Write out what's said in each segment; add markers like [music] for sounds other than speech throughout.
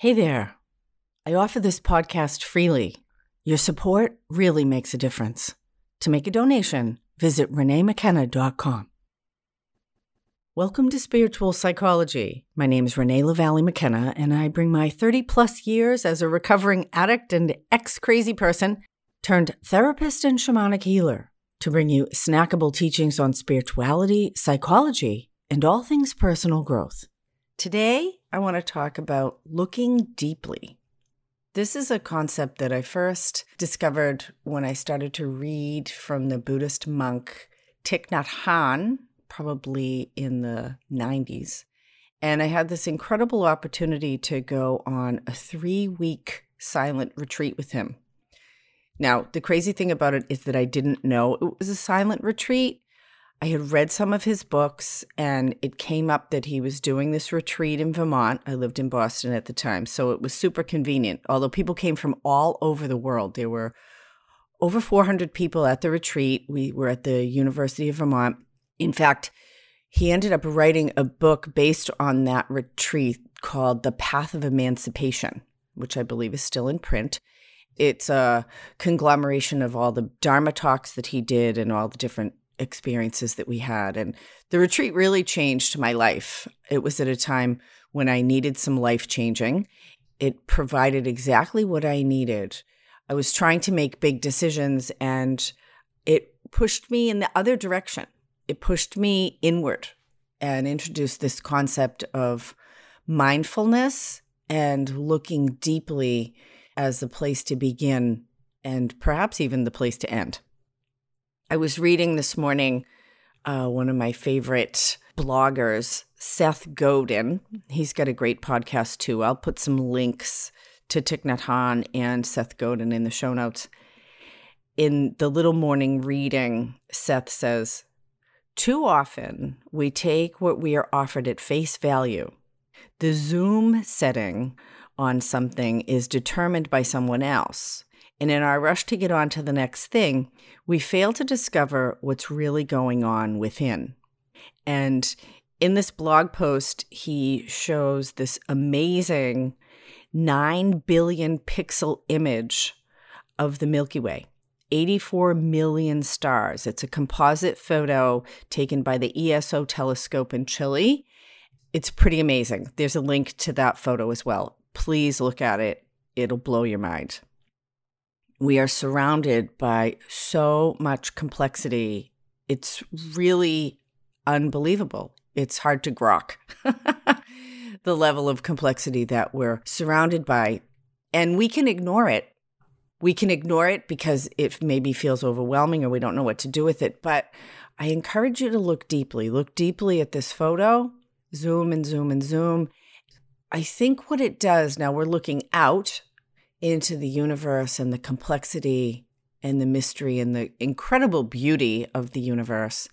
Hey there. I offer this podcast freely. Your support really makes a difference. To make a donation, visit reneemckenna.com. Welcome to Spiritual Psychology. My name is Renee LaValle McKenna, and I bring my 30 plus years as a recovering addict and ex crazy person turned therapist and shamanic healer to bring you snackable teachings on spirituality, psychology, and all things personal growth. Today, I want to talk about looking deeply. This is a concept that I first discovered when I started to read from the Buddhist monk Thich Nhat Hanh, probably in the 90s. And I had this incredible opportunity to go on a three week silent retreat with him. Now, the crazy thing about it is that I didn't know it was a silent retreat. I had read some of his books, and it came up that he was doing this retreat in Vermont. I lived in Boston at the time, so it was super convenient. Although people came from all over the world, there were over 400 people at the retreat. We were at the University of Vermont. In fact, he ended up writing a book based on that retreat called The Path of Emancipation, which I believe is still in print. It's a conglomeration of all the Dharma talks that he did and all the different experiences that we had. And the retreat really changed my life. It was at a time when I needed some life changing. It provided exactly what I needed. I was trying to make big decisions and it pushed me in the other direction. It pushed me inward and introduced this concept of mindfulness and looking deeply as the place to begin and perhaps even the place to end. I was reading this morning uh, one of my favorite bloggers, Seth Godin. He's got a great podcast too. I'll put some links to Thich Nhat Hanh and Seth Godin in the show notes. In the little morning reading, Seth says, Too often we take what we are offered at face value. The zoom setting on something is determined by someone else. And in our rush to get on to the next thing, we fail to discover what's really going on within. And in this blog post, he shows this amazing 9 billion pixel image of the Milky Way. 84 million stars. It's a composite photo taken by the ESO telescope in Chile. It's pretty amazing. There's a link to that photo as well. Please look at it, it'll blow your mind we are surrounded by so much complexity. It's really unbelievable. It's hard to grok [laughs] the level of complexity that we're surrounded by. And we can ignore it. We can ignore it because it maybe feels overwhelming or we don't know what to do with it. But I encourage you to look deeply. Look deeply at this photo, zoom and zoom and zoom. I think what it does now, we're looking out into the universe and the complexity and the mystery and the incredible beauty of the universe,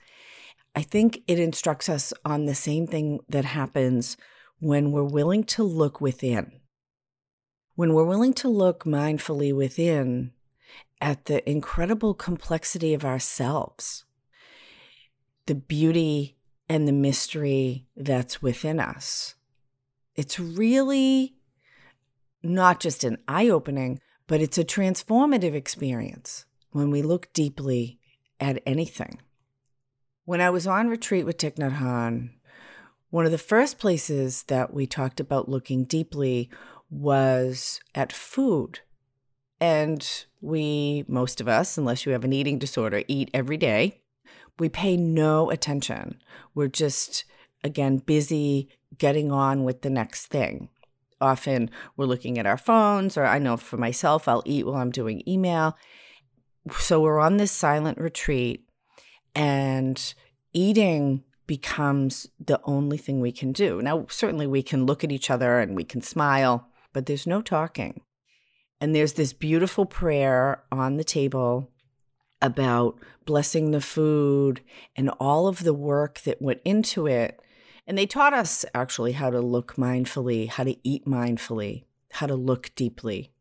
I think it instructs us on the same thing that happens when we're willing to look within. When we're willing to look mindfully within at the incredible complexity of ourselves, the beauty and the mystery that's within us. It's really not just an eye opening, but it's a transformative experience when we look deeply at anything. When I was on retreat with Thich Nhat Hanh, one of the first places that we talked about looking deeply was at food. And we, most of us, unless you have an eating disorder, eat every day. We pay no attention. We're just, again, busy getting on with the next thing often we're looking at our phones, or I know for myself, I'll eat while I'm doing email. So we're on this silent retreat, and eating becomes the only thing we can do. Now, certainly we can look at each other and we can smile, but there's no talking. And there's this beautiful prayer on the table about blessing the food and all of the work that went into it and they taught us actually how to look mindfully, how to eat mindfully, how to look deeply.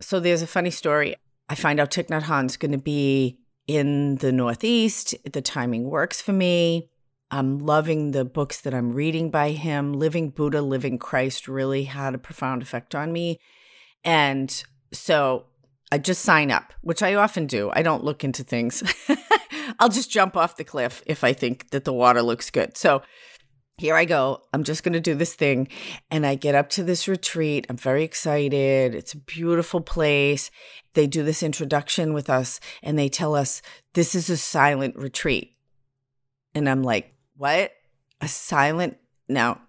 So there's a funny story. I find out Thich Nhat Hanh's going to be in the Northeast. The timing works for me. I'm loving the books that I'm reading by him. Living Buddha, Living Christ really had a profound effect on me. And so I just sign up, which I often do. I don't look into things. [laughs] I'll just jump off the cliff if I think that the water looks good. So here I go. I'm just going to do this thing. And I get up to this retreat. I'm very excited. It's a beautiful place. They do this introduction with us and they tell us this is a silent retreat. And I'm like, what? A silent? Now,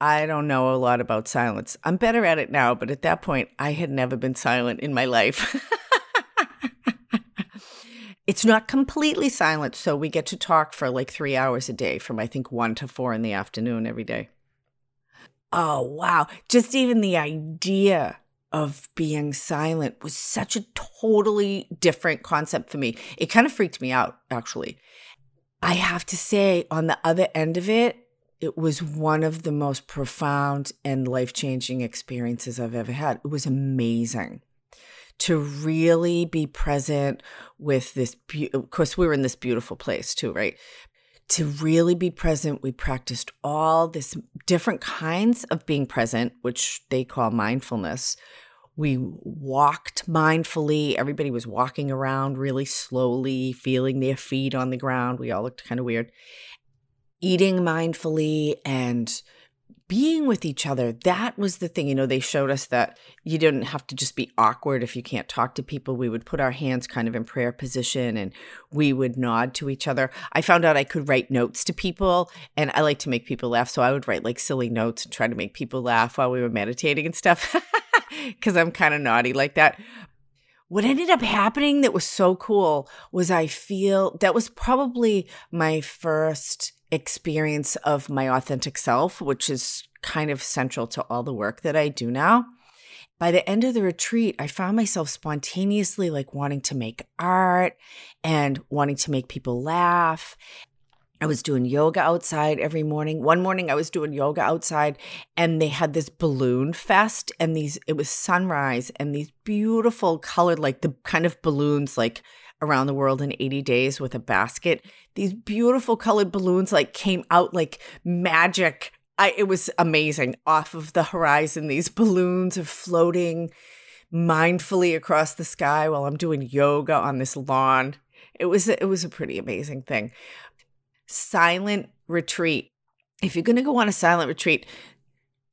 I don't know a lot about silence. I'm better at it now, but at that point, I had never been silent in my life. [laughs] it's not completely silent, so we get to talk for like three hours a day from I think one to four in the afternoon every day. Oh, wow. Just even the idea of being silent was such a totally different concept for me. It kind of freaked me out, actually. I have to say, on the other end of it, it was one of the most profound and life changing experiences I've ever had. It was amazing to really be present with this. Be- of course, we were in this beautiful place too, right? To really be present, we practiced all this different kinds of being present, which they call mindfulness. We walked mindfully. Everybody was walking around really slowly, feeling their feet on the ground. We all looked kind of weird eating mindfully and being with each other that was the thing you know they showed us that you didn't have to just be awkward if you can't talk to people. We would put our hands kind of in prayer position and we would nod to each other. I found out i could write notes to people and i like to make people laugh so i would write like silly notes and try to make people laugh while we were meditating and stuff [laughs] because i'm kind of naughty like that. What ended up happening that was so cool was I feel that was probably my first experience of my authentic self, which is kind of central to all the work that I do now. By the end of the retreat, I found myself spontaneously like wanting to make art and wanting to make people laugh. I was doing yoga outside every morning. One morning I was doing yoga outside and they had this balloon fest and these it was sunrise and these beautiful colored like the kind of balloons like around the world in 80 days with a basket. These beautiful colored balloons like came out like magic. I, it was amazing. Off of the horizon, these balloons are floating mindfully across the sky while I'm doing yoga on this lawn. It was it was a pretty amazing thing. Silent retreat. If you're going to go on a silent retreat,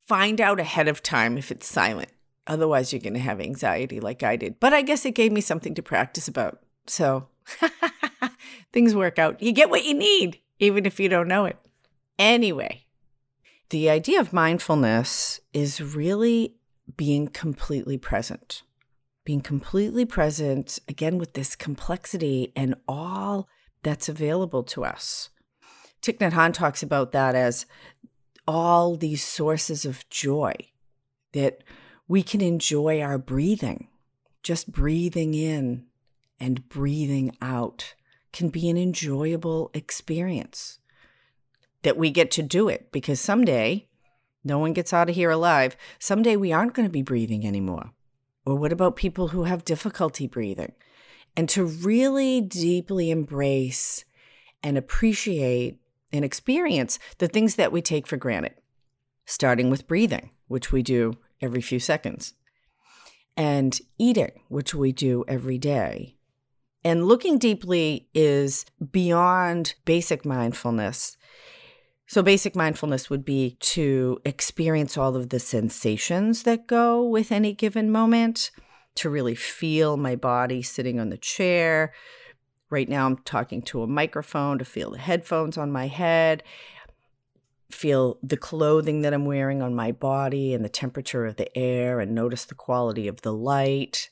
find out ahead of time if it's silent. Otherwise, you're going to have anxiety like I did. But I guess it gave me something to practice about. So [laughs] things work out. You get what you need, even if you don't know it. Anyway, the idea of mindfulness is really being completely present. Being completely present, again, with this complexity and all that's available to us. Thich Nhat Hanh talks about that as all these sources of joy that we can enjoy our breathing, just breathing in and breathing out can be an enjoyable experience. That we get to do it because someday, no one gets out of here alive. Someday we aren't going to be breathing anymore. Or what about people who have difficulty breathing? And to really deeply embrace and appreciate and experience the things that we take for granted, starting with breathing, which we do every few seconds, and eating, which we do every day, and looking deeply is beyond basic mindfulness. So, basic mindfulness would be to experience all of the sensations that go with any given moment, to really feel my body sitting on the chair. Right now, I'm talking to a microphone, to feel the headphones on my head, feel the clothing that I'm wearing on my body and the temperature of the air, and notice the quality of the light.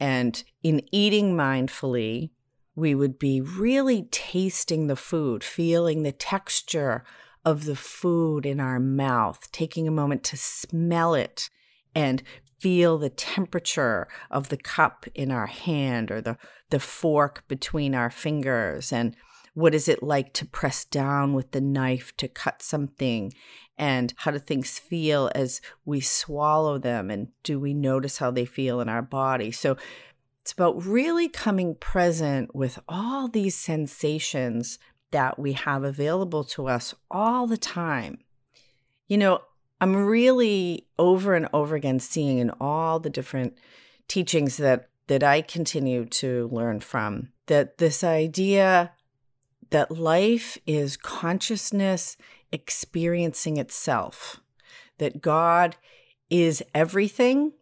And in eating mindfully, we would be really tasting the food, feeling the texture of the food in our mouth, taking a moment to smell it and feel the temperature of the cup in our hand or the, the fork between our fingers. And what is it like to press down with the knife to cut something? And how do things feel as we swallow them? And do we notice how they feel in our body? So it's about really coming present with all these sensations that we have available to us all the time. You know, I'm really over and over again seeing in all the different teachings that that I continue to learn from that this idea that life is consciousness experiencing itself, that God is everything,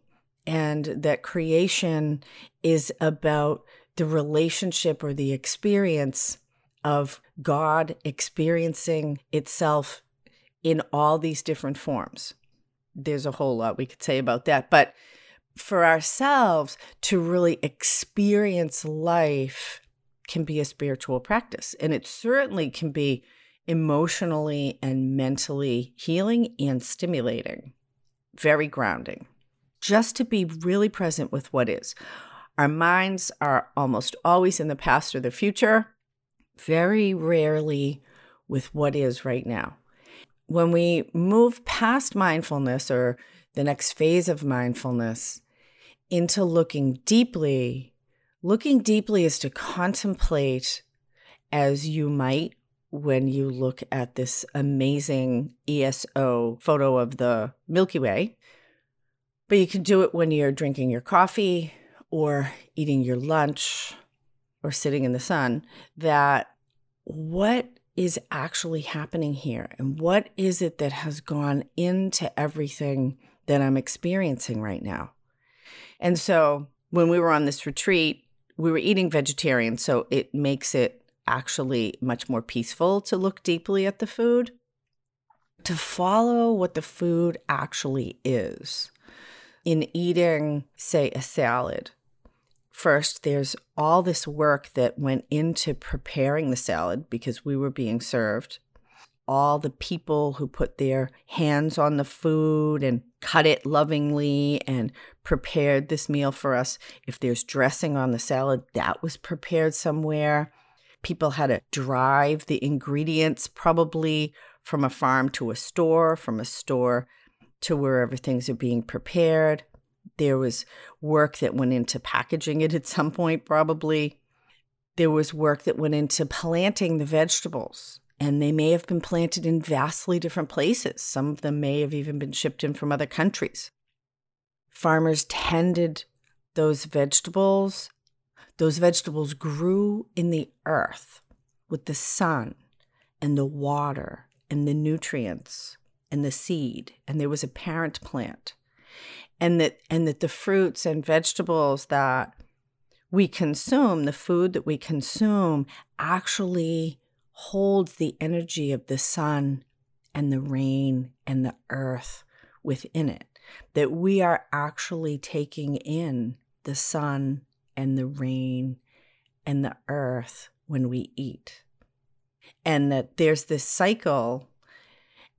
and that creation is about the relationship or the experience of God experiencing itself in all these different forms. There's a whole lot we could say about that. But for ourselves to really experience life can be a spiritual practice. And it certainly can be emotionally and mentally healing and stimulating, very grounding. Just to be really present with what is. Our minds are almost always in the past or the future, very rarely with what is right now. When we move past mindfulness or the next phase of mindfulness into looking deeply, looking deeply is to contemplate as you might when you look at this amazing ESO photo of the Milky Way. But you can do it when you're drinking your coffee or eating your lunch or sitting in the sun. That what is actually happening here and what is it that has gone into everything that I'm experiencing right now. And so when we were on this retreat, we were eating vegetarian, so it makes it actually much more peaceful to look deeply at the food, to follow what the food actually is. In eating, say, a salad, first, there's all this work that went into preparing the salad because we were being served. All the people who put their hands on the food and cut it lovingly and prepared this meal for us. If there's dressing on the salad, that was prepared somewhere. People had to drive the ingredients probably from a farm to a store, from a store to wherever things are being prepared. There was work that went into packaging it at some point, probably. There was work that went into planting the vegetables, and they may have been planted in vastly different places. Some of them may have even been shipped in from other countries. Farmers tended those vegetables those vegetables grew in the earth with the sun and the water and the nutrients and the seed, and there was a parent plant. And that and that the fruits and vegetables that we consume, the food that we consume, actually holds the energy of the sun and the rain and the earth within it. That we are actually taking in the sun and the rain and the earth when we eat. And that there's this cycle,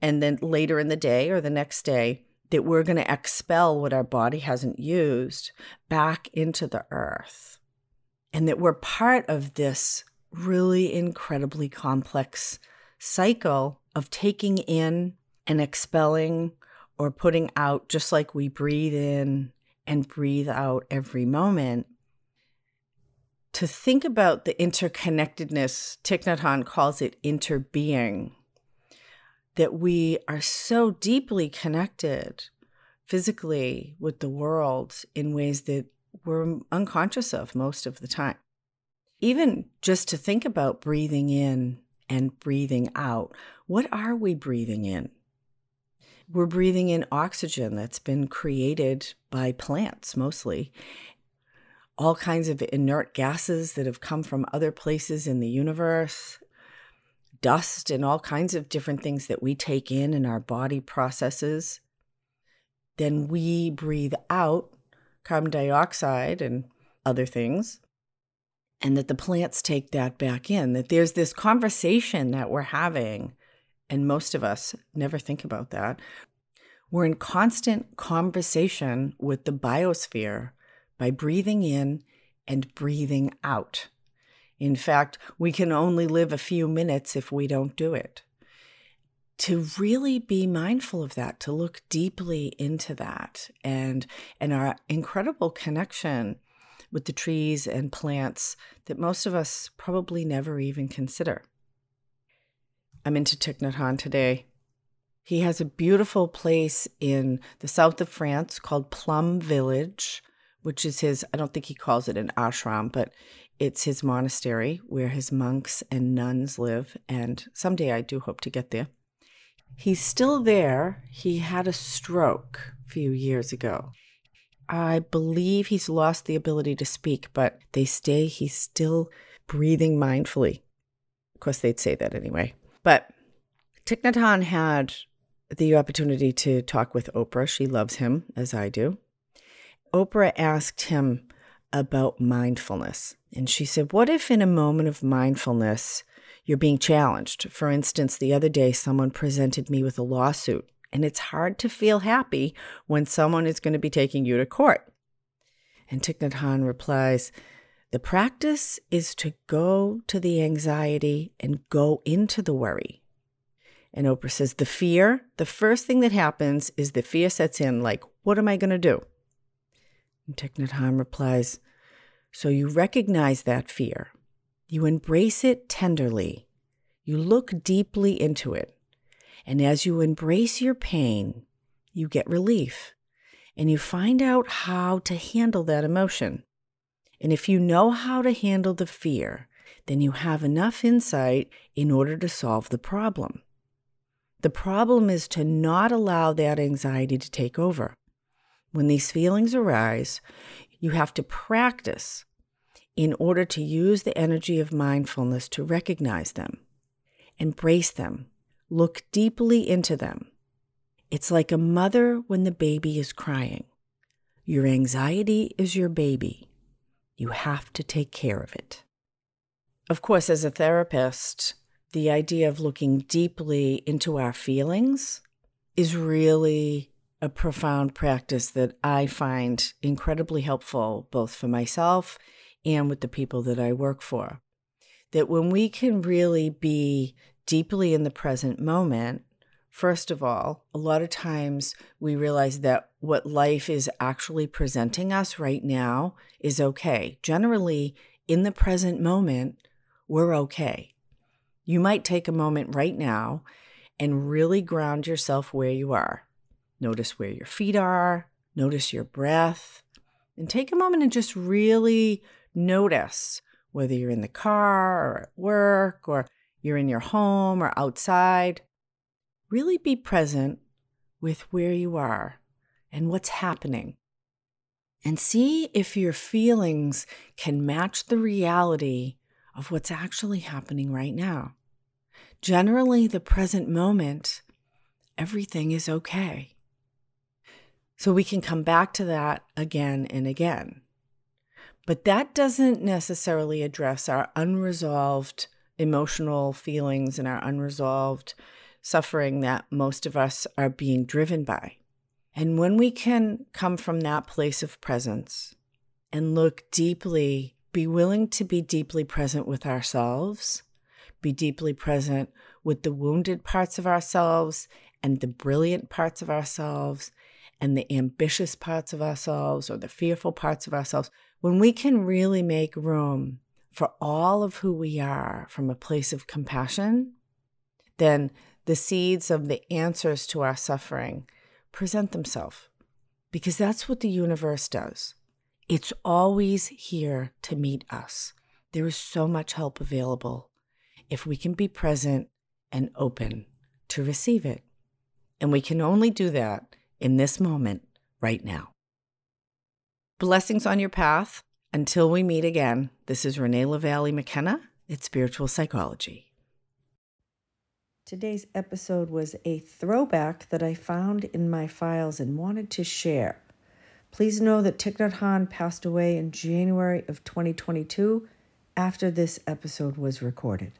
and then later in the day or the next day, that we're going to expel what our body hasn't used back into the earth. And that we're part of this really incredibly complex cycle of taking in and expelling or putting out, just like we breathe in and breathe out every moment to think about the interconnectedness, Thich Nhat Hanh calls it interbeing, that we are so deeply connected physically with the world in ways that we're unconscious of most of the time. Even just to think about breathing in and breathing out, what are we breathing in? We're breathing in oxygen that's been created by plants mostly all kinds of inert gases that have come from other places in the universe, dust, and all kinds of different things that we take in and our body processes. Then we breathe out carbon dioxide and other things, and that the plants take that back in. That there's this conversation that we're having, and most of us never think about that. We're in constant conversation with the biosphere by breathing in and breathing out. In fact, we can only live a few minutes if we don't do it. To really be mindful of that, to look deeply into that and and our incredible connection with the trees and plants that most of us probably never even consider. I'm into Thich Nhat Hanh today. He has a beautiful place in the south of France called Plum Village, which is his, I don't think he calls it an ashram, but it's his monastery where his monks and nuns live. And someday I do hope to get there. He's still there. He had a stroke a few years ago. I believe he's lost the ability to speak, but they say he's still breathing mindfully. Of course, they'd say that anyway. But Thich Nhat Hanh had the opportunity to talk with Oprah. She loves him, as I do. Oprah asked him about mindfulness. And she said, What if in a moment of mindfulness you're being challenged? For instance, the other day someone presented me with a lawsuit, and it's hard to feel happy when someone is going to be taking you to court. And Thich Nhat Hanh replies, The practice is to go to the anxiety and go into the worry. And Oprah says, The fear, the first thing that happens is the fear sets in, like, What am I going to do? And Thich Nhat Hanh replies, So you recognize that fear. You embrace it tenderly. You look deeply into it. And as you embrace your pain, you get relief. And you find out how to handle that emotion. And if you know how to handle the fear, then you have enough insight in order to solve the problem. The problem is to not allow that anxiety to take over. When these feelings arise, you have to practice in order to use the energy of mindfulness to recognize them, embrace them, look deeply into them. It's like a mother when the baby is crying. Your anxiety is your baby. You have to take care of it. Of course, as a therapist, the idea of looking deeply into our feelings is really a profound practice that I find incredibly helpful, both for myself and with the people that I work for. That when we can really be deeply in the present moment, first of all, a lot of times we realize that what life is actually presenting us right now is okay. Generally, in the present moment, we're okay. You might take a moment right now and really ground yourself where you are. Notice where your feet are, notice your breath, and take a moment and just really notice whether you're in the car or at work or you're in your home or outside. Really be present with where you are and what's happening. And see if your feelings can match the reality of what's actually happening right now. Generally, the present moment, everything is okay. So we can come back to that again and again. But that doesn't necessarily address our unresolved emotional feelings and our unresolved suffering that most of us are being driven by. And when we can come from that place of presence and look deeply, be willing to be deeply present with ourselves, be deeply present with the wounded parts of ourselves and the brilliant parts of ourselves and the ambitious parts of ourselves or the fearful parts of ourselves, when we can really make room for all of who we are from a place of compassion, then the seeds of the answers to our suffering present themselves. Because that's what the universe does. It's always here to meet us. There is so much help available if we can be present and open to receive it. And we can only do that in this moment, right now. Blessings on your path. Until we meet again, this is Renee LaValle McKenna It's Spiritual Psychology. Today's episode was a throwback that I found in my files and wanted to share. Please know that Thich Nhat Hanh passed away in January of 2022 after this episode was recorded.